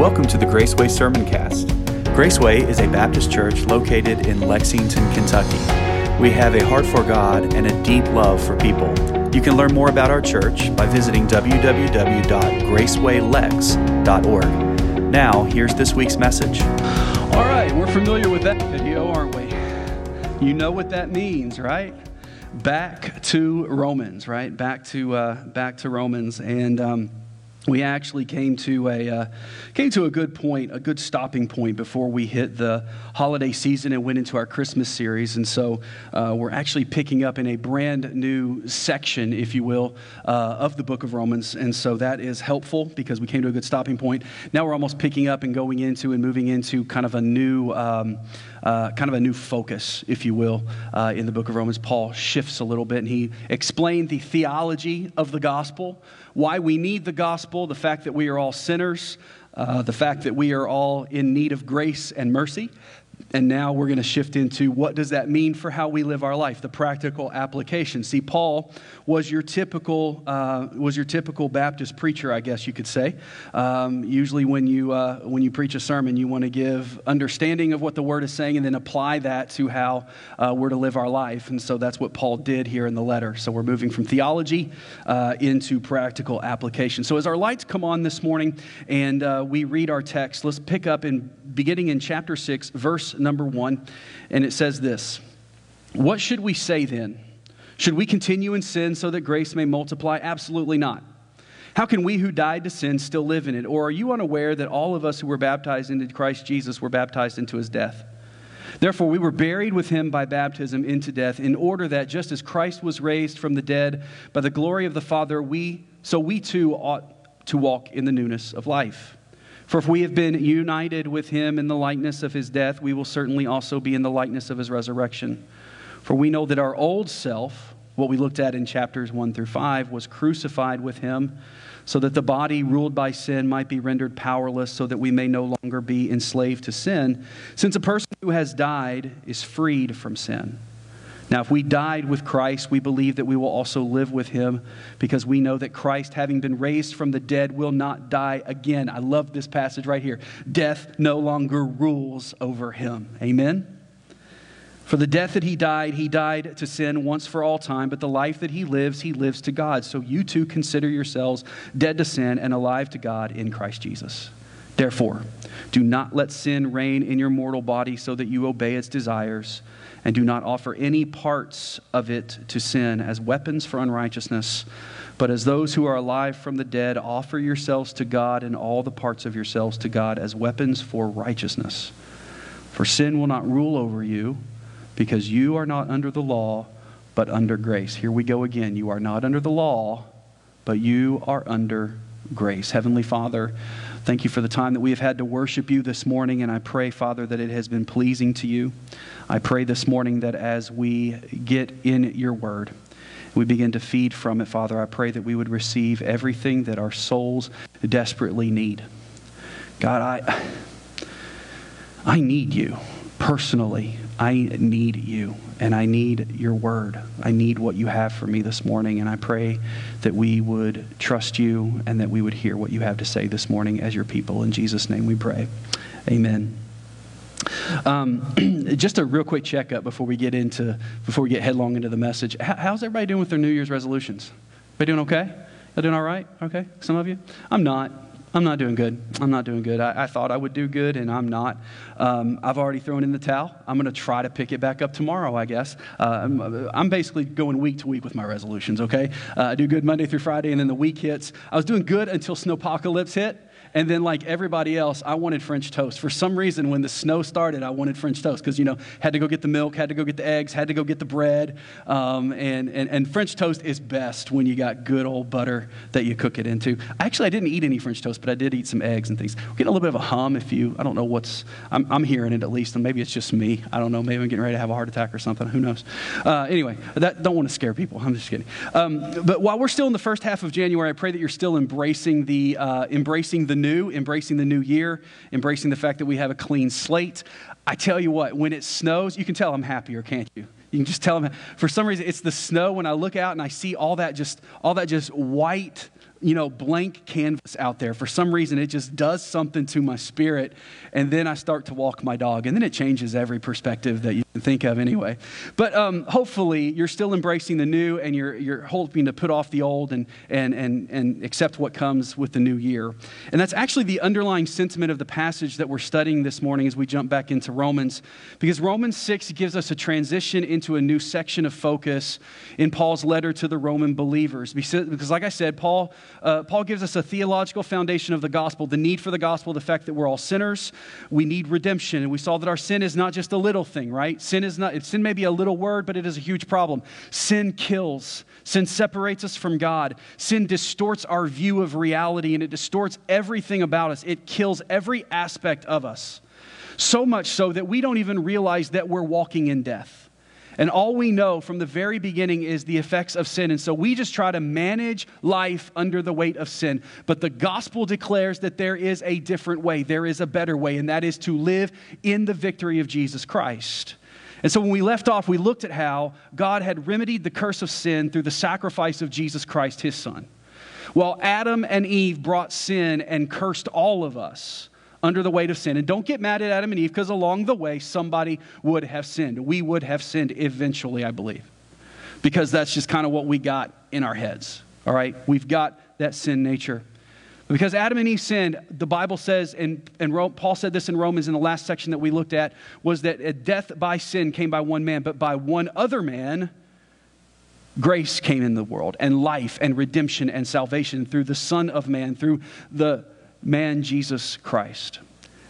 Welcome to the Graceway Sermoncast. Graceway is a Baptist church located in Lexington, Kentucky. We have a heart for God and a deep love for people. You can learn more about our church by visiting www.gracewaylex.org. Now, here's this week's message. All right, we're familiar with that video, aren't we? You know what that means, right? Back to Romans, right? Back to uh, back to Romans, and um, we actually came to a uh, came to a good point, a good stopping point before we hit the holiday season and went into our Christmas series. And so uh, we're actually picking up in a brand new section, if you will, uh, of the book of Romans. And so that is helpful because we came to a good stopping point. Now we're almost picking up and going into and moving into kind of a new. Um, uh, kind of a new focus, if you will, uh, in the book of Romans. Paul shifts a little bit and he explained the theology of the gospel, why we need the gospel, the fact that we are all sinners, uh, the fact that we are all in need of grace and mercy, and now we're going to shift into what does that mean for how we live our life, the practical application. See, Paul was your typical uh, was your typical Baptist preacher, I guess you could say. Um, usually, when you uh, when you preach a sermon, you want to give understanding of what the Word is saying, and then apply that to how uh, we're to live our life. And so that's what Paul did here in the letter. So we're moving from theology uh, into practical application. So as our lights come on this morning, and uh, we read our text, let's pick up in beginning in chapter six, verse number one, and it says this What should we say then? Should we continue in sin so that grace may multiply? Absolutely not. How can we who died to sin still live in it? Or are you unaware that all of us who were baptized into Christ Jesus were baptized into his death? Therefore, we were buried with him by baptism into death, in order that just as Christ was raised from the dead by the glory of the Father, we, so we too ought to walk in the newness of life. For if we have been united with him in the likeness of his death, we will certainly also be in the likeness of his resurrection. For we know that our old self, what we looked at in chapters 1 through 5, was crucified with him, so that the body ruled by sin might be rendered powerless, so that we may no longer be enslaved to sin, since a person who has died is freed from sin. Now, if we died with Christ, we believe that we will also live with him because we know that Christ, having been raised from the dead, will not die again. I love this passage right here. Death no longer rules over him. Amen? For the death that he died, he died to sin once for all time, but the life that he lives, he lives to God. So you too consider yourselves dead to sin and alive to God in Christ Jesus. Therefore, do not let sin reign in your mortal body so that you obey its desires and do not offer any parts of it to sin as weapons for unrighteousness, but as those who are alive from the dead, offer yourselves to God and all the parts of yourselves to God as weapons for righteousness. For sin will not rule over you, because you are not under the law, but under grace. Here we go again. You are not under the law, but you are under grace. Heavenly Father, Thank you for the time that we have had to worship you this morning, and I pray, Father, that it has been pleasing to you. I pray this morning that as we get in your word, we begin to feed from it, Father. I pray that we would receive everything that our souls desperately need. God, I, I need you personally. I need you and I need your word. I need what you have for me this morning. And I pray that we would trust you and that we would hear what you have to say this morning as your people. In Jesus' name we pray. Amen. Um, just a real quick checkup before we get into before we get headlong into the message. how's everybody doing with their New Year's resolutions? Everybody doing okay? You doing all right? Okay, some of you. I'm not. I'm not doing good. I'm not doing good. I, I thought I would do good, and I'm not. Um, I've already thrown in the towel. I'm going to try to pick it back up tomorrow, I guess. Uh, I'm, I'm, basically going week to week with my resolutions, okay? Uh, I do good Monday through Friday, and then the week hits. I was doing good until snowpocalypse hit. And then, like everybody else, I wanted French toast. For some reason, when the snow started, I wanted French toast because, you know, had to go get the milk, had to go get the eggs, had to go get the bread. Um, and, and, and French toast is best when you got good old butter that you cook it into. Actually, I didn't eat any French toast, but I did eat some eggs and things. We're getting a little bit of a hum if you, I don't know what's, I'm, I'm hearing it at least, and maybe it's just me. I don't know. Maybe I'm getting ready to have a heart attack or something. Who knows? Uh, anyway, that don't want to scare people. I'm just kidding. Um, but while we're still in the first half of January, I pray that you're still embracing the, uh, embracing the new, embracing the new year, embracing the fact that we have a clean slate. I tell you what, when it snows, you can tell I'm happier, can't you? You can just tell them. For some reason, it's the snow. When I look out and I see all that just all that just white you know, blank canvas out there. For some reason, it just does something to my spirit. And then I start to walk my dog. And then it changes every perspective that you think of anyway. But um, hopefully, you're still embracing the new and you're, you're hoping to put off the old and, and, and, and accept what comes with the new year. And that's actually the underlying sentiment of the passage that we're studying this morning as we jump back into Romans. Because Romans 6 gives us a transition into a new section of focus in Paul's letter to the Roman believers. Because, like I said, Paul uh, Paul gives us a theological foundation of the gospel, the need for the gospel, the fact that we're all sinners. We need redemption. And we saw that our sin is not just a little thing, right? Sin is not, sin may be a little word, but it is a huge problem. Sin kills. Sin separates us from God. Sin distorts our view of reality and it distorts everything about us. It kills every aspect of us. So much so that we don't even realize that we're walking in death. And all we know from the very beginning is the effects of sin. And so we just try to manage life under the weight of sin. But the gospel declares that there is a different way, there is a better way, and that is to live in the victory of Jesus Christ. And so when we left off, we looked at how God had remedied the curse of sin through the sacrifice of Jesus Christ, his son. While Adam and Eve brought sin and cursed all of us, under the weight of sin. And don't get mad at Adam and Eve because along the way, somebody would have sinned. We would have sinned eventually, I believe, because that's just kind of what we got in our heads. All right? We've got that sin nature. Because Adam and Eve sinned, the Bible says, and, and Paul said this in Romans in the last section that we looked at, was that uh, death by sin came by one man, but by one other man, grace came in the world, and life, and redemption, and salvation through the Son of Man, through the man, Jesus Christ.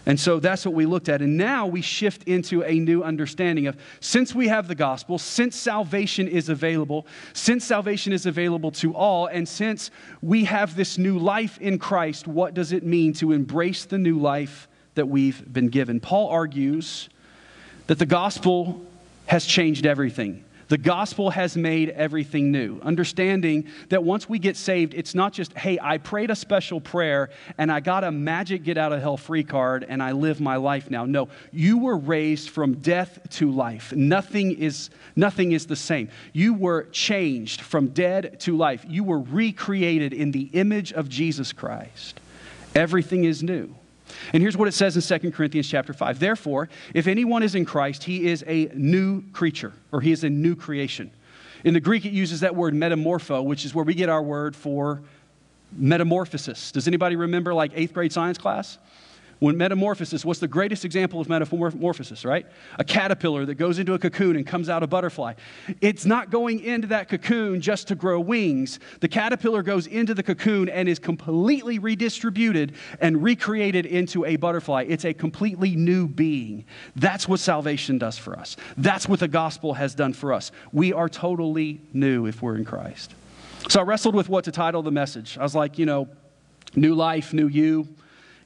And so that's what we looked at. And now we shift into a new understanding of since we have the gospel, since salvation is available, since salvation is available to all, and since we have this new life in Christ, what does it mean to embrace the new life that we've been given? Paul argues that the gospel has changed everything. The gospel has made everything new. Understanding that once we get saved, it's not just, hey, I prayed a special prayer and I got a magic get out of hell free card and I live my life now. No, you were raised from death to life. Nothing is, nothing is the same. You were changed from dead to life. You were recreated in the image of Jesus Christ. Everything is new. And here's what it says in 2 Corinthians chapter 5. Therefore, if anyone is in Christ, he is a new creature, or he is a new creation. In the Greek, it uses that word metamorpho, which is where we get our word for metamorphosis. Does anybody remember like eighth grade science class? When metamorphosis, what's the greatest example of metamorphosis, right? A caterpillar that goes into a cocoon and comes out a butterfly. It's not going into that cocoon just to grow wings. The caterpillar goes into the cocoon and is completely redistributed and recreated into a butterfly. It's a completely new being. That's what salvation does for us. That's what the gospel has done for us. We are totally new if we're in Christ. So I wrestled with what to title the message. I was like, you know, new life, new you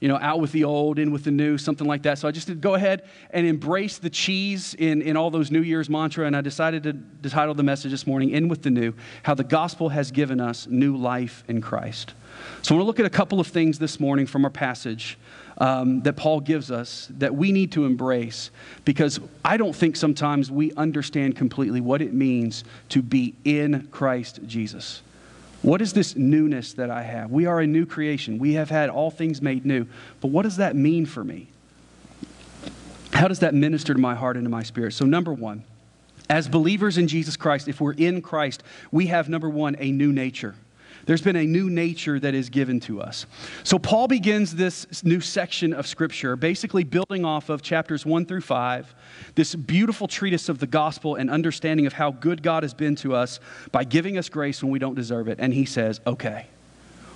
you know, out with the old, in with the new, something like that. So I just did go ahead and embrace the cheese in, in all those New Year's mantra, and I decided to, title the message this morning, In with the New, how the gospel has given us new life in Christ. So I want to look at a couple of things this morning from our passage um, that Paul gives us that we need to embrace because I don't think sometimes we understand completely what it means to be in Christ Jesus. What is this newness that I have? We are a new creation. We have had all things made new. But what does that mean for me? How does that minister to my heart and to my spirit? So, number one, as believers in Jesus Christ, if we're in Christ, we have, number one, a new nature. There's been a new nature that is given to us. So, Paul begins this new section of Scripture, basically building off of chapters 1 through 5, this beautiful treatise of the gospel and understanding of how good God has been to us by giving us grace when we don't deserve it. And he says, okay.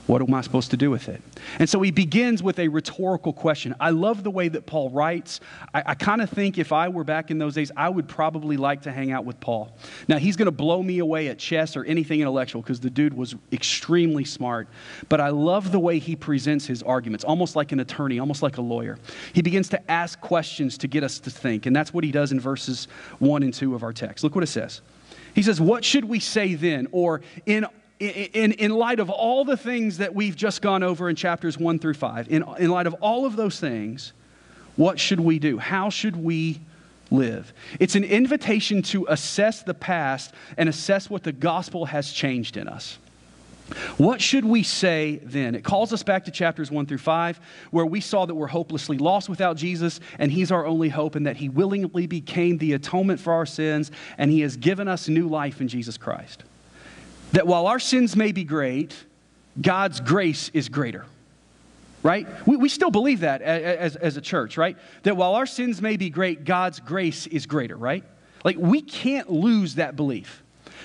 What am I supposed to do with it? And so he begins with a rhetorical question. I love the way that Paul writes. I, I kind of think if I were back in those days, I would probably like to hang out with Paul. Now, he's going to blow me away at chess or anything intellectual because the dude was extremely smart. But I love the way he presents his arguments, almost like an attorney, almost like a lawyer. He begins to ask questions to get us to think. And that's what he does in verses 1 and 2 of our text. Look what it says. He says, What should we say then? Or in in, in light of all the things that we've just gone over in chapters 1 through 5, in, in light of all of those things, what should we do? How should we live? It's an invitation to assess the past and assess what the gospel has changed in us. What should we say then? It calls us back to chapters 1 through 5, where we saw that we're hopelessly lost without Jesus, and He's our only hope, and that He willingly became the atonement for our sins, and He has given us new life in Jesus Christ. That while our sins may be great, God's grace is greater. Right? We, we still believe that as, as a church, right? That while our sins may be great, God's grace is greater, right? Like, we can't lose that belief.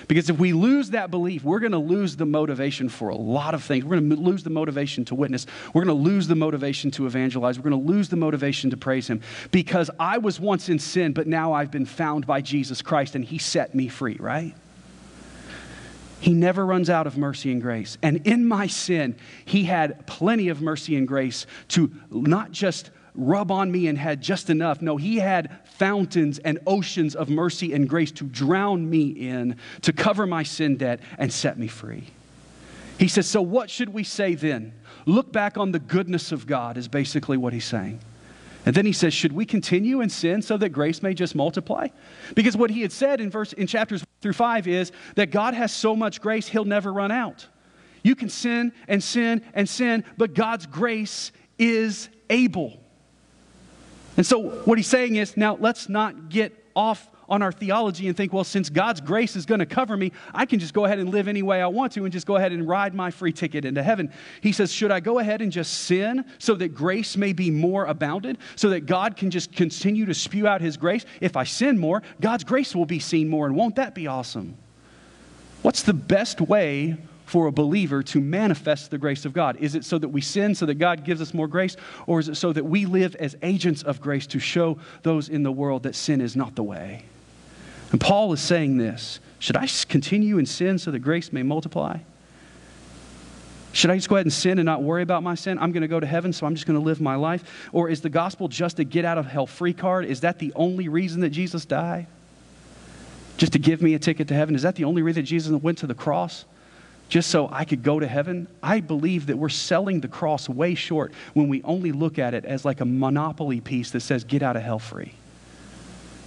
Because if we lose that belief, we're going to lose the motivation for a lot of things. We're going to lose the motivation to witness. We're going to lose the motivation to evangelize. We're going to lose the motivation to praise Him. Because I was once in sin, but now I've been found by Jesus Christ and He set me free, right? He never runs out of mercy and grace. And in my sin, He had plenty of mercy and grace to not just rub on me and had just enough. No, he had fountains and oceans of mercy and grace to drown me in, to cover my sin debt, and set me free. He says, So what should we say then? Look back on the goodness of God, is basically what he's saying. And then he says, Should we continue in sin so that grace may just multiply? Because what he had said in verse in chapters through five is that God has so much grace, he'll never run out. You can sin and sin and sin, but God's grace is able. And so, what he's saying is now let's not get off on our theology and think, well, since God's grace is going to cover me, I can just go ahead and live any way I want to and just go ahead and ride my free ticket into heaven. He says, should I go ahead and just sin so that grace may be more abounded, so that God can just continue to spew out his grace? If I sin more, God's grace will be seen more, and won't that be awesome? What's the best way for a believer to manifest the grace of God? Is it so that we sin so that God gives us more grace? Or is it so that we live as agents of grace to show those in the world that sin is not the way? And Paul is saying this Should I continue in sin so that grace may multiply? Should I just go ahead and sin and not worry about my sin? I'm going to go to heaven, so I'm just going to live my life? Or is the gospel just a get out of hell free card? Is that the only reason that Jesus died? Just to give me a ticket to heaven? Is that the only reason that Jesus went to the cross? just so I could go to heaven, I believe that we're selling the cross way short when we only look at it as like a monopoly piece that says, get out of hell free.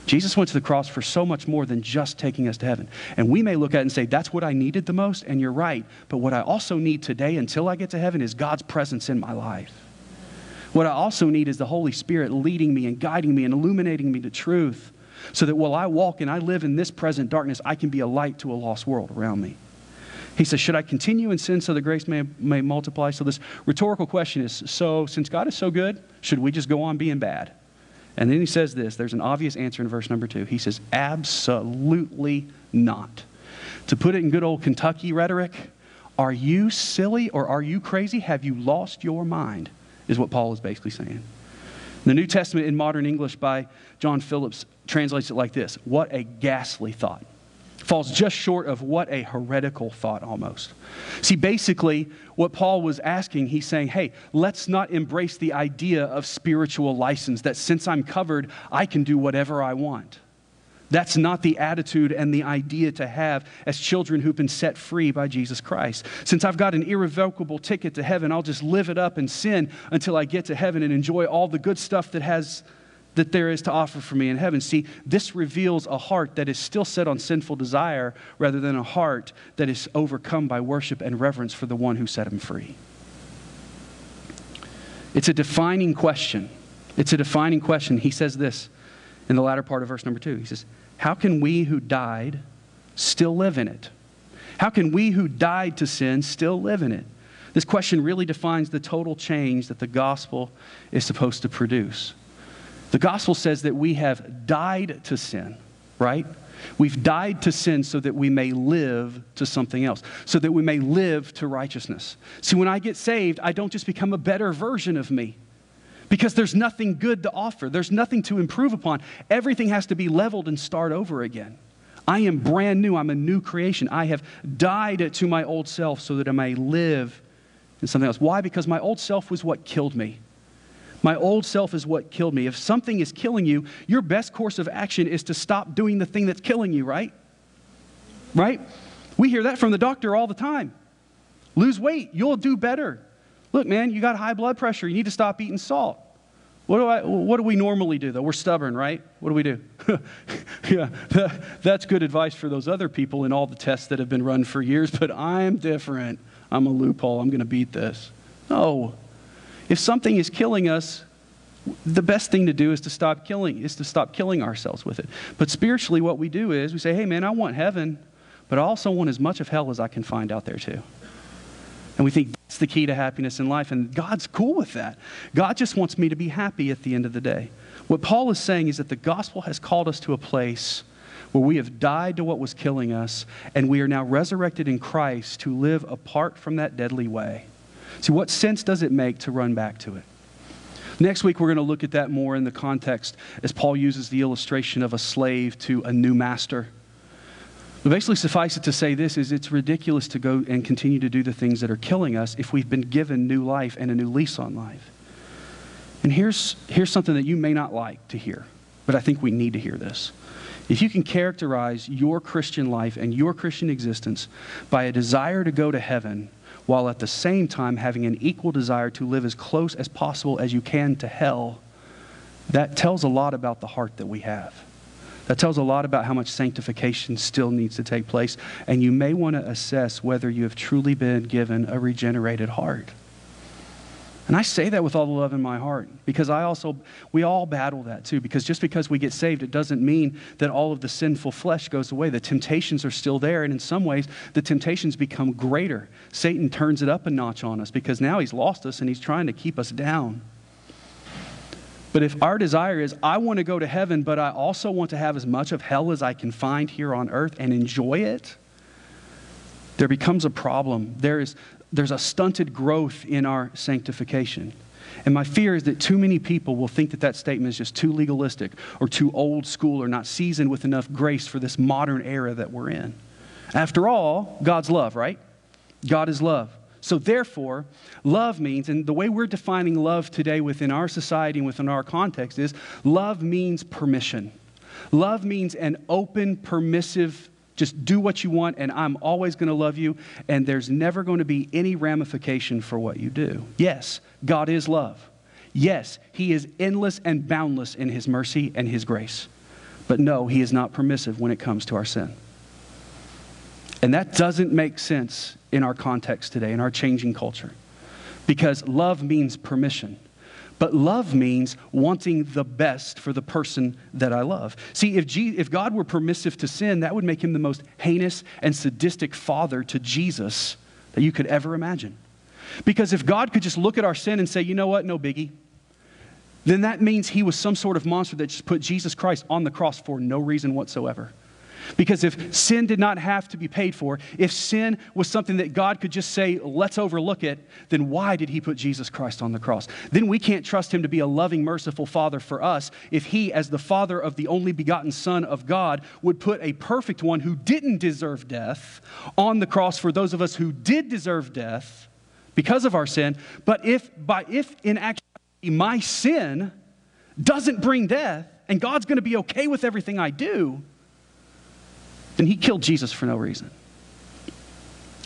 Jesus went to the cross for so much more than just taking us to heaven. And we may look at it and say, that's what I needed the most, and you're right. But what I also need today until I get to heaven is God's presence in my life. What I also need is the Holy Spirit leading me and guiding me and illuminating me to truth so that while I walk and I live in this present darkness, I can be a light to a lost world around me. He says, Should I continue in sin so the grace may, may multiply? So, this rhetorical question is so, since God is so good, should we just go on being bad? And then he says this there's an obvious answer in verse number two. He says, Absolutely not. To put it in good old Kentucky rhetoric, are you silly or are you crazy? Have you lost your mind? Is what Paul is basically saying. The New Testament in modern English by John Phillips translates it like this What a ghastly thought falls just short of what a heretical thought almost. See, basically, what Paul was asking, he's saying, hey, let's not embrace the idea of spiritual license that since I'm covered, I can do whatever I want. That's not the attitude and the idea to have as children who've been set free by Jesus Christ. Since I've got an irrevocable ticket to heaven, I'll just live it up and sin until I get to heaven and enjoy all the good stuff that has that there is to offer for me in heaven. See, this reveals a heart that is still set on sinful desire rather than a heart that is overcome by worship and reverence for the one who set him free. It's a defining question. It's a defining question. He says this in the latter part of verse number two. He says, How can we who died still live in it? How can we who died to sin still live in it? This question really defines the total change that the gospel is supposed to produce. The gospel says that we have died to sin, right? We've died to sin so that we may live to something else, so that we may live to righteousness. See, when I get saved, I don't just become a better version of me because there's nothing good to offer, there's nothing to improve upon. Everything has to be leveled and start over again. I am brand new, I'm a new creation. I have died to my old self so that I may live in something else. Why? Because my old self was what killed me. My old self is what killed me. If something is killing you, your best course of action is to stop doing the thing that's killing you, right? Right? We hear that from the doctor all the time. Lose weight, you'll do better. Look, man, you got high blood pressure. You need to stop eating salt. What do, I, what do we normally do, though? We're stubborn, right? What do we do? yeah, that, that's good advice for those other people in all the tests that have been run for years, but I'm different. I'm a loophole. I'm going to beat this. No. If something is killing us, the best thing to do is to stop killing, is to stop killing ourselves with it. But spiritually, what we do is we say, hey, man, I want heaven, but I also want as much of hell as I can find out there, too. And we think that's the key to happiness in life. And God's cool with that. God just wants me to be happy at the end of the day. What Paul is saying is that the gospel has called us to a place where we have died to what was killing us, and we are now resurrected in Christ to live apart from that deadly way. See, what sense does it make to run back to it? Next week, we're going to look at that more in the context as Paul uses the illustration of a slave to a new master. But basically, suffice it to say this is it's ridiculous to go and continue to do the things that are killing us if we've been given new life and a new lease on life. And here's, here's something that you may not like to hear, but I think we need to hear this. If you can characterize your Christian life and your Christian existence by a desire to go to heaven, while at the same time having an equal desire to live as close as possible as you can to hell, that tells a lot about the heart that we have. That tells a lot about how much sanctification still needs to take place. And you may want to assess whether you have truly been given a regenerated heart. And I say that with all the love in my heart because I also, we all battle that too. Because just because we get saved, it doesn't mean that all of the sinful flesh goes away. The temptations are still there. And in some ways, the temptations become greater. Satan turns it up a notch on us because now he's lost us and he's trying to keep us down. But if our desire is, I want to go to heaven, but I also want to have as much of hell as I can find here on earth and enjoy it, there becomes a problem. There is, there's a stunted growth in our sanctification. And my fear is that too many people will think that that statement is just too legalistic or too old school or not seasoned with enough grace for this modern era that we're in. After all, God's love, right? God is love. So, therefore, love means, and the way we're defining love today within our society and within our context is love means permission. Love means an open, permissive just do what you want, and I'm always going to love you, and there's never going to be any ramification for what you do. Yes, God is love. Yes, He is endless and boundless in His mercy and His grace. But no, He is not permissive when it comes to our sin. And that doesn't make sense in our context today, in our changing culture, because love means permission. But love means wanting the best for the person that I love. See, if, if God were permissive to sin, that would make him the most heinous and sadistic father to Jesus that you could ever imagine. Because if God could just look at our sin and say, you know what, no biggie, then that means he was some sort of monster that just put Jesus Christ on the cross for no reason whatsoever. Because if sin did not have to be paid for, if sin was something that God could just say, let's overlook it, then why did he put Jesus Christ on the cross? Then we can't trust him to be a loving, merciful father for us if he, as the father of the only begotten Son of God, would put a perfect one who didn't deserve death on the cross for those of us who did deserve death because of our sin. But if, by, if in actuality my sin doesn't bring death, and God's going to be okay with everything I do, then he killed Jesus for no reason.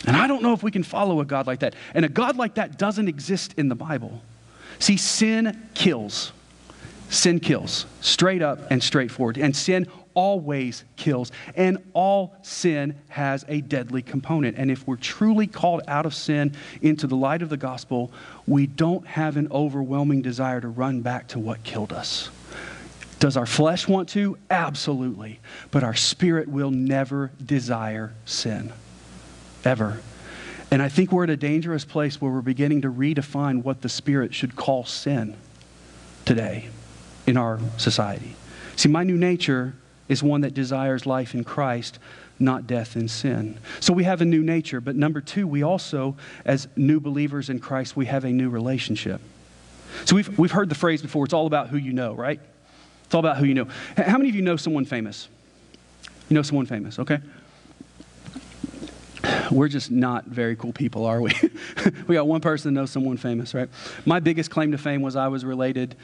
And I don't know if we can follow a God like that. And a God like that doesn't exist in the Bible. See, sin kills. Sin kills, straight up and straightforward. And sin always kills. And all sin has a deadly component. And if we're truly called out of sin into the light of the gospel, we don't have an overwhelming desire to run back to what killed us. Does our flesh want to? Absolutely. But our spirit will never desire sin. Ever. And I think we're at a dangerous place where we're beginning to redefine what the spirit should call sin today in our society. See, my new nature is one that desires life in Christ, not death in sin. So we have a new nature. But number two, we also, as new believers in Christ, we have a new relationship. So we've, we've heard the phrase before it's all about who you know, right? It's all about who you know. How many of you know someone famous? You know someone famous, okay? We're just not very cool people, are we? we got one person that knows someone famous, right? My biggest claim to fame was I was related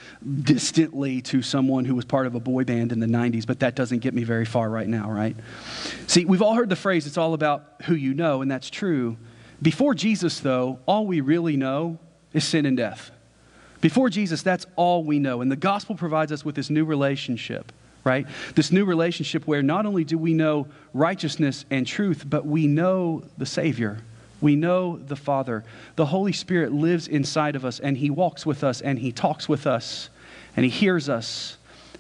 distantly to someone who was part of a boy band in the 90s, but that doesn't get me very far right now, right? See, we've all heard the phrase, it's all about who you know, and that's true. Before Jesus, though, all we really know is sin and death. Before Jesus, that's all we know. And the gospel provides us with this new relationship, right? This new relationship where not only do we know righteousness and truth, but we know the Savior We know the Father. The Holy Spirit lives inside of us, and He walks with us, and He talks with us, and He hears us,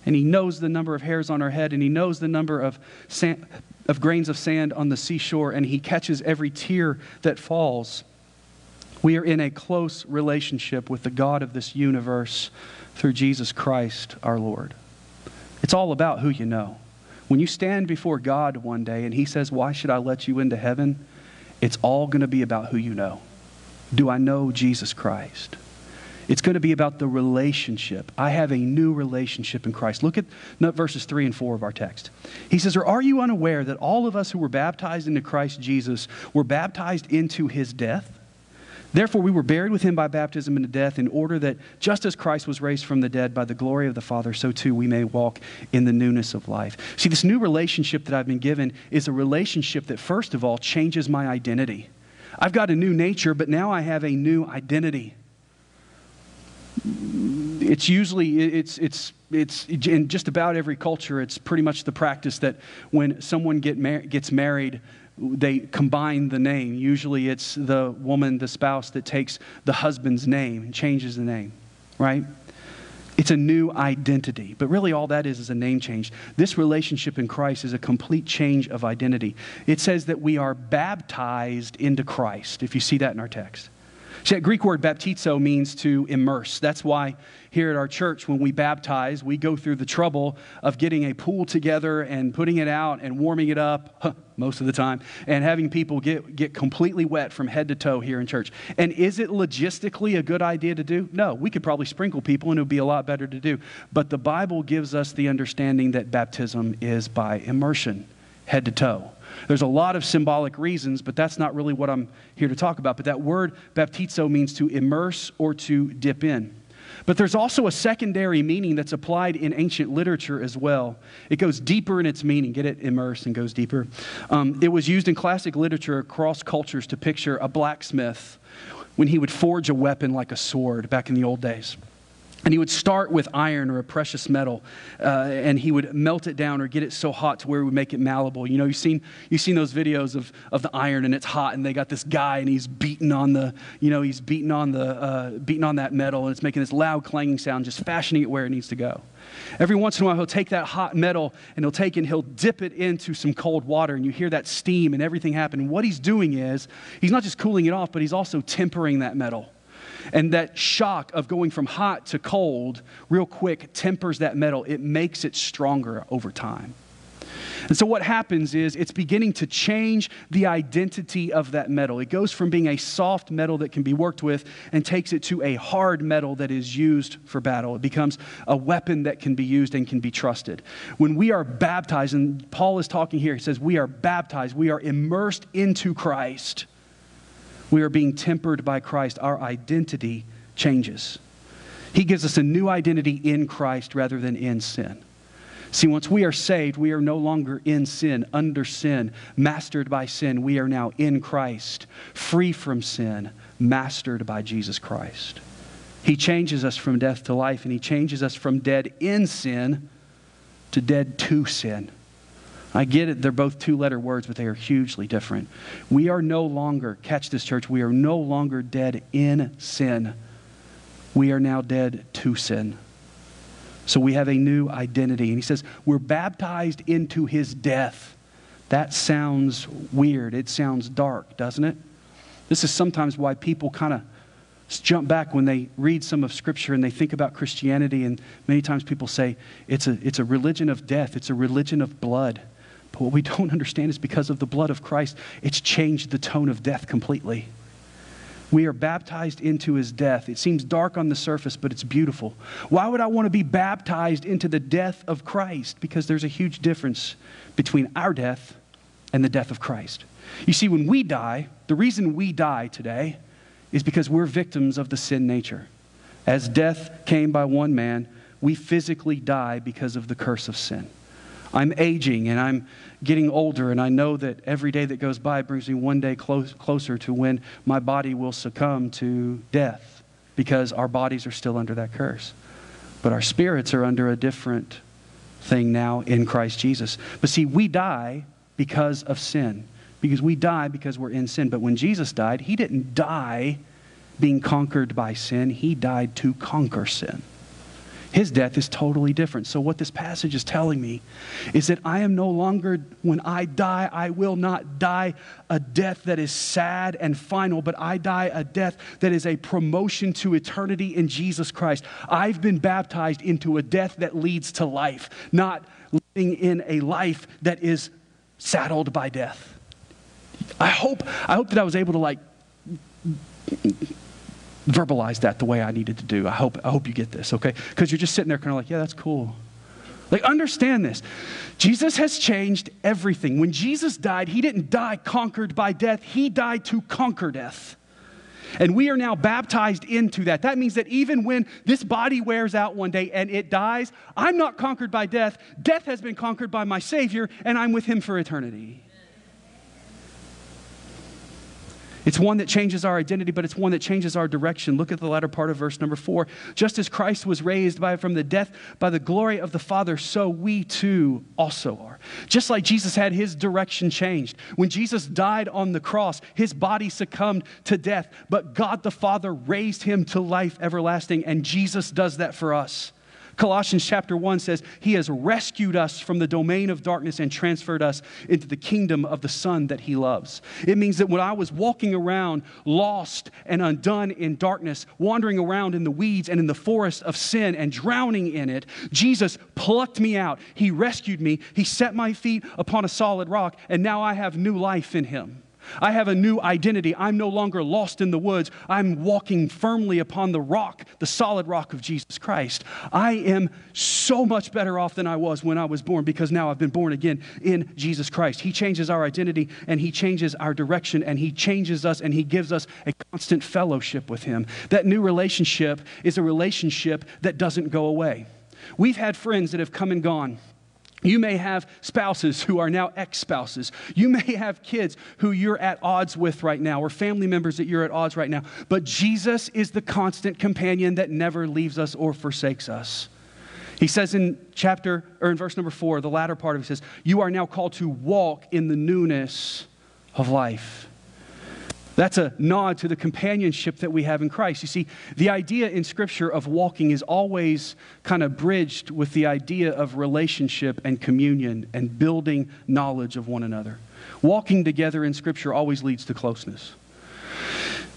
and He knows the number of hairs on our head, and He knows the number of, sand, of grains of sand on the seashore, and He catches every tear that falls. We are in a close relationship with the God of this universe through Jesus Christ our Lord. It's all about who you know. When you stand before God one day and He says, Why should I let you into heaven? It's all going to be about who you know. Do I know Jesus Christ? It's going to be about the relationship. I have a new relationship in Christ. Look at verses 3 and 4 of our text. He says, Or are you unaware that all of us who were baptized into Christ Jesus were baptized into his death? Therefore, we were buried with him by baptism into death, in order that just as Christ was raised from the dead by the glory of the Father, so too we may walk in the newness of life. See, this new relationship that I've been given is a relationship that, first of all, changes my identity. I've got a new nature, but now I have a new identity. It's usually, it's, it's, it's in just about every culture, it's pretty much the practice that when someone get mar- gets married, they combine the name. Usually it's the woman, the spouse, that takes the husband's name and changes the name, right? It's a new identity. But really, all that is is a name change. This relationship in Christ is a complete change of identity. It says that we are baptized into Christ, if you see that in our text. See, that Greek word baptizo means to immerse. That's why here at our church, when we baptize, we go through the trouble of getting a pool together and putting it out and warming it up most of the time and having people get, get completely wet from head to toe here in church. And is it logistically a good idea to do? No, we could probably sprinkle people and it would be a lot better to do. But the Bible gives us the understanding that baptism is by immersion, head to toe. There's a lot of symbolic reasons, but that's not really what I'm here to talk about. But that word baptizo means to immerse or to dip in. But there's also a secondary meaning that's applied in ancient literature as well. It goes deeper in its meaning. Get it? immersed and goes deeper. Um, it was used in classic literature across cultures to picture a blacksmith when he would forge a weapon like a sword back in the old days. And he would start with iron or a precious metal, uh, and he would melt it down or get it so hot to where it would make it malleable. You know, you've seen, you've seen those videos of, of the iron and it's hot, and they got this guy and he's beating on the, you know, he's beating on, the, uh, beating on that metal, and it's making this loud clanging sound, just fashioning it where it needs to go. Every once in a while, he'll take that hot metal and he'll take and he'll dip it into some cold water, and you hear that steam and everything happen. And what he's doing is, he's not just cooling it off, but he's also tempering that metal. And that shock of going from hot to cold real quick tempers that metal. It makes it stronger over time. And so, what happens is it's beginning to change the identity of that metal. It goes from being a soft metal that can be worked with and takes it to a hard metal that is used for battle. It becomes a weapon that can be used and can be trusted. When we are baptized, and Paul is talking here, he says, We are baptized, we are immersed into Christ we are being tempered by Christ, our identity changes. He gives us a new identity in Christ rather than in sin. See, once we are saved, we are no longer in sin, under sin, mastered by sin. We are now in Christ, free from sin, mastered by Jesus Christ. He changes us from death to life, and He changes us from dead in sin to dead to sin. I get it, they're both two letter words, but they are hugely different. We are no longer, catch this, church, we are no longer dead in sin. We are now dead to sin. So we have a new identity. And he says, we're baptized into his death. That sounds weird. It sounds dark, doesn't it? This is sometimes why people kind of jump back when they read some of Scripture and they think about Christianity. And many times people say it's a, it's a religion of death, it's a religion of blood. But what we don't understand is because of the blood of Christ, it's changed the tone of death completely. We are baptized into his death. It seems dark on the surface, but it's beautiful. Why would I want to be baptized into the death of Christ? Because there's a huge difference between our death and the death of Christ. You see, when we die, the reason we die today is because we're victims of the sin nature. As death came by one man, we physically die because of the curse of sin. I'm aging and I'm getting older, and I know that every day that goes by brings me one day close, closer to when my body will succumb to death because our bodies are still under that curse. But our spirits are under a different thing now in Christ Jesus. But see, we die because of sin. because we die because we're in sin. But when Jesus died, he didn't die being conquered by sin, he died to conquer sin. His death is totally different. So, what this passage is telling me is that I am no longer, when I die, I will not die a death that is sad and final, but I die a death that is a promotion to eternity in Jesus Christ. I've been baptized into a death that leads to life, not living in a life that is saddled by death. I hope, I hope that I was able to like verbalize that the way I needed to do. I hope, I hope you get this, okay? Because you're just sitting there kind of like, yeah, that's cool. Like, understand this. Jesus has changed everything. When Jesus died, he didn't die conquered by death, he died to conquer death. And we are now baptized into that. That means that even when this body wears out one day and it dies, I'm not conquered by death. Death has been conquered by my Savior, and I'm with him for eternity. It's one that changes our identity, but it's one that changes our direction. Look at the latter part of verse number four. Just as Christ was raised by, from the death by the glory of the Father, so we too also are. Just like Jesus had his direction changed. When Jesus died on the cross, his body succumbed to death, but God the Father raised him to life everlasting, and Jesus does that for us. Colossians chapter 1 says, He has rescued us from the domain of darkness and transferred us into the kingdom of the Son that He loves. It means that when I was walking around lost and undone in darkness, wandering around in the weeds and in the forest of sin and drowning in it, Jesus plucked me out. He rescued me. He set my feet upon a solid rock, and now I have new life in Him. I have a new identity. I'm no longer lost in the woods. I'm walking firmly upon the rock, the solid rock of Jesus Christ. I am so much better off than I was when I was born because now I've been born again in Jesus Christ. He changes our identity and He changes our direction and He changes us and He gives us a constant fellowship with Him. That new relationship is a relationship that doesn't go away. We've had friends that have come and gone. You may have spouses who are now ex spouses. You may have kids who you're at odds with right now, or family members that you're at odds right now. But Jesus is the constant companion that never leaves us or forsakes us. He says in chapter, or in verse number four, the latter part of it says, You are now called to walk in the newness of life. That's a nod to the companionship that we have in Christ. You see, the idea in Scripture of walking is always kind of bridged with the idea of relationship and communion and building knowledge of one another. Walking together in Scripture always leads to closeness.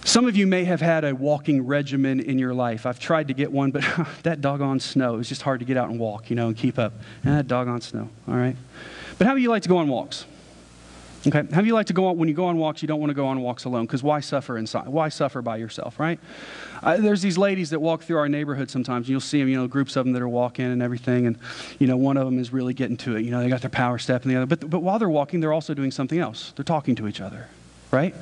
Some of you may have had a walking regimen in your life. I've tried to get one, but that doggone snow, it's just hard to get out and walk, you know, and keep up. That doggone snow, all right? But how do you like to go on walks? Okay, how do you like to go on, when you go on walks, you don't want to go on walks alone because why suffer inside? Why suffer by yourself, right? Uh, there's these ladies that walk through our neighborhood sometimes, and you'll see them, you know, groups of them that are walking and everything, and, you know, one of them is really getting to it. You know, they got their power step and the other. But, but while they're walking, they're also doing something else. They're talking to each other, right?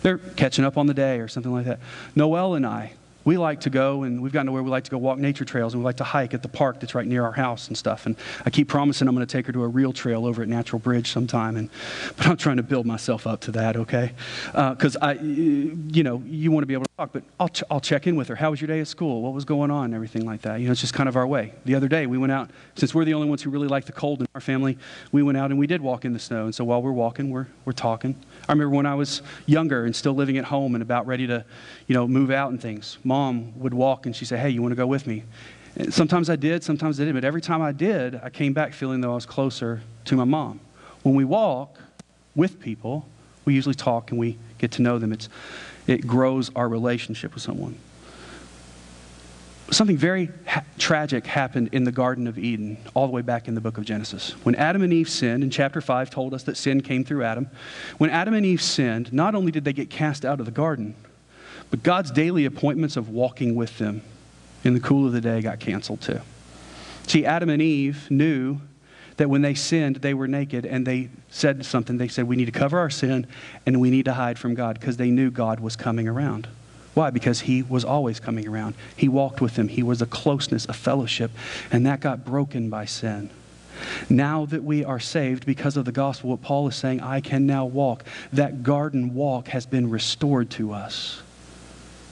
They're catching up on the day or something like that. Noelle and I, we like to go and we've gotten to where we like to go walk nature trails and we like to hike at the park that's right near our house and stuff. And i keep promising i'm going to take her to a real trail over at natural bridge sometime and but i'm trying to build myself up to that okay? Because uh, i you know you want to be able to talk but I'll, ch- I'll check in with her. How was your day at school? What was going on? And everything like that. You know it's just kind of our way. The other day we went out since we're the only ones who really like the cold in our family we went out and we did walk in the snow. And so while we're walking we're, we're talking i remember when i was younger and still living at home and about ready to you know move out and things mom would walk and she'd say, Hey, you want to go with me? And sometimes I did, sometimes I didn't, but every time I did, I came back feeling though I was closer to my mom. When we walk with people, we usually talk and we get to know them. It's, it grows our relationship with someone. Something very ha- tragic happened in the Garden of Eden, all the way back in the book of Genesis. When Adam and Eve sinned, and chapter 5 told us that sin came through Adam. When Adam and Eve sinned, not only did they get cast out of the garden, but God's daily appointments of walking with them in the cool of the day got canceled too. See, Adam and Eve knew that when they sinned, they were naked, and they said something. They said, We need to cover our sin and we need to hide from God because they knew God was coming around. Why? Because He was always coming around. He walked with them, He was a closeness, a fellowship, and that got broken by sin. Now that we are saved because of the gospel, what Paul is saying, I can now walk. That garden walk has been restored to us.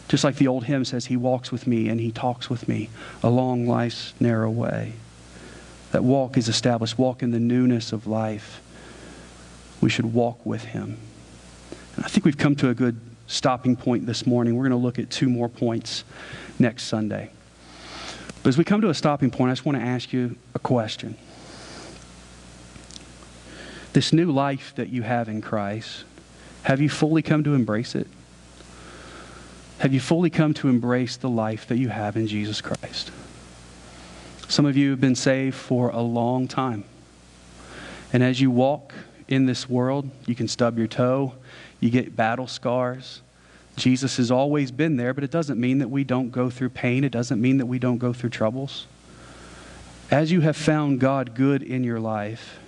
Just like the old hymn says, He walks with me and He talks with me along life's narrow way. That walk is established. Walk in the newness of life. we should walk with him. And I think we've come to a good stopping point this morning. We're going to look at two more points next Sunday. But as we come to a stopping point, I just want to ask you a question. This new life that you have in Christ, have you fully come to embrace it? Have you fully come to embrace the life that you have in Jesus Christ? Some of you have been saved for a long time. And as you walk in this world, you can stub your toe, you get battle scars. Jesus has always been there, but it doesn't mean that we don't go through pain. It doesn't mean that we don't go through troubles. As you have found God good in your life,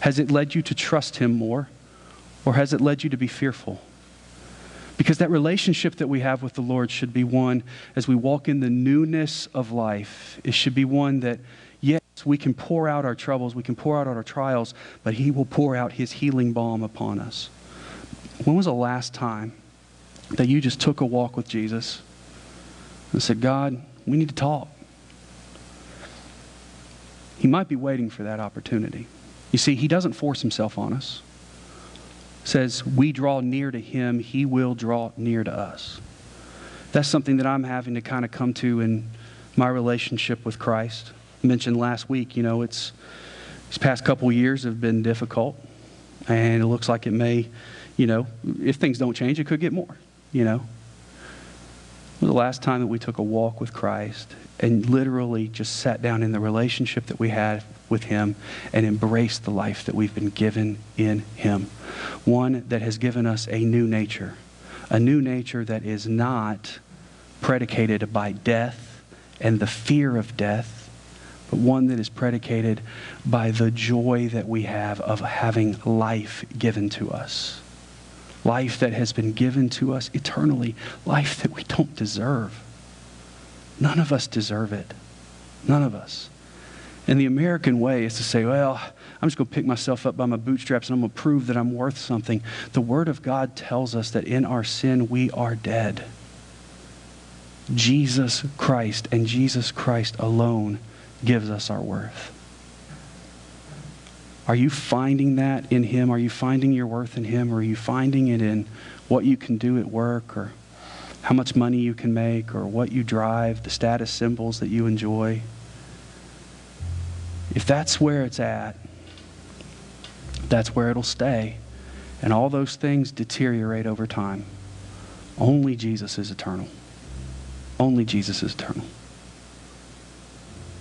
has it led you to trust Him more? Or has it led you to be fearful? Because that relationship that we have with the Lord should be one, as we walk in the newness of life, it should be one that, yes, we can pour out our troubles, we can pour out our trials, but He will pour out His healing balm upon us. When was the last time that you just took a walk with Jesus and said, God, we need to talk? He might be waiting for that opportunity. You see, He doesn't force Himself on us says, We draw near to him, he will draw near to us. That's something that I'm having to kind of come to in my relationship with Christ. Mentioned last week, you know, it's these past couple years have been difficult, and it looks like it may, you know, if things don't change, it could get more, you know. The last time that we took a walk with Christ and literally just sat down in the relationship that we had with Him and embraced the life that we've been given in Him. One that has given us a new nature, a new nature that is not predicated by death and the fear of death, but one that is predicated by the joy that we have of having life given to us. Life that has been given to us eternally, life that we don't deserve. None of us deserve it. None of us. And the American way is to say, well, I'm just going to pick myself up by my bootstraps and I'm going to prove that I'm worth something. The Word of God tells us that in our sin we are dead. Jesus Christ and Jesus Christ alone gives us our worth. Are you finding that in Him? Are you finding your worth in Him? Or are you finding it in what you can do at work or how much money you can make or what you drive, the status symbols that you enjoy? If that's where it's at, that's where it'll stay. And all those things deteriorate over time. Only Jesus is eternal. Only Jesus is eternal.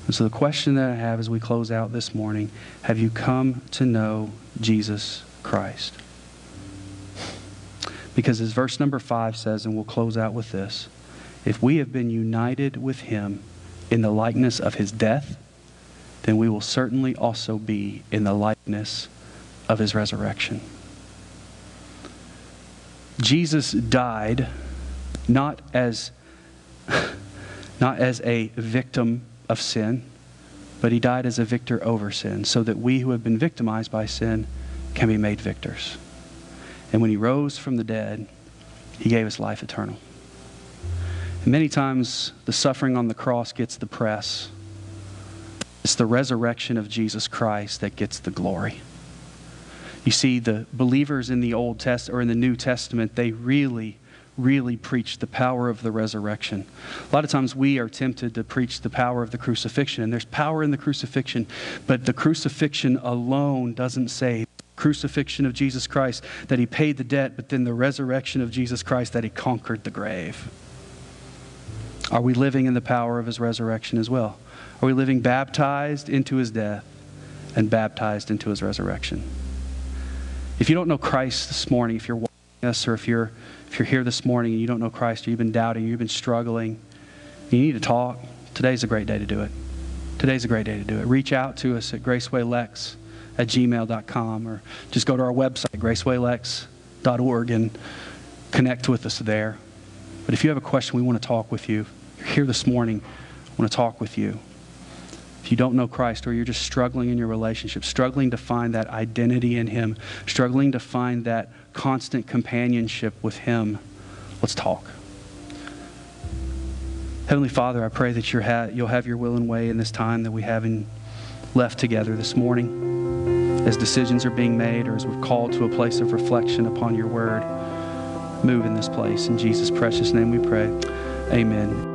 And so the question that I have as we close out this morning have you come to know Jesus Christ? Because as verse number five says, and we'll close out with this if we have been united with him in the likeness of his death, then we will certainly also be in the likeness of his resurrection. Jesus died not as, not as a victim of sin, but he died as a victor over sin, so that we who have been victimized by sin can be made victors. And when he rose from the dead, he gave us life eternal. And many times the suffering on the cross gets the press it's the resurrection of Jesus Christ that gets the glory. You see, the believers in the Old Test or in the New Testament, they really, really preach the power of the resurrection. A lot of times we are tempted to preach the power of the crucifixion, and there's power in the crucifixion, but the crucifixion alone doesn't save. Crucifixion of Jesus Christ, that he paid the debt, but then the resurrection of Jesus Christ, that he conquered the grave. Are we living in the power of his resurrection as well? Are we living baptized into his death and baptized into his resurrection? If you don't know Christ this morning, if you're watching us or if you're, if you're here this morning and you don't know Christ or you've been doubting, you've been struggling, you need to talk, today's a great day to do it. Today's a great day to do it. Reach out to us at gracewaylex at gmail.com or just go to our website, gracewaylex.org, and connect with us there. But if you have a question, we want to talk with you. You're here this morning, I want to talk with you. If you don't know Christ or you're just struggling in your relationship, struggling to find that identity in Him, struggling to find that constant companionship with Him, let's talk. Heavenly Father, I pray that you'll have your will and way in this time that we have in, left together this morning. as decisions are being made or as we're called to a place of reflection upon your word. Move in this place. In Jesus' precious name we pray. Amen.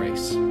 grace.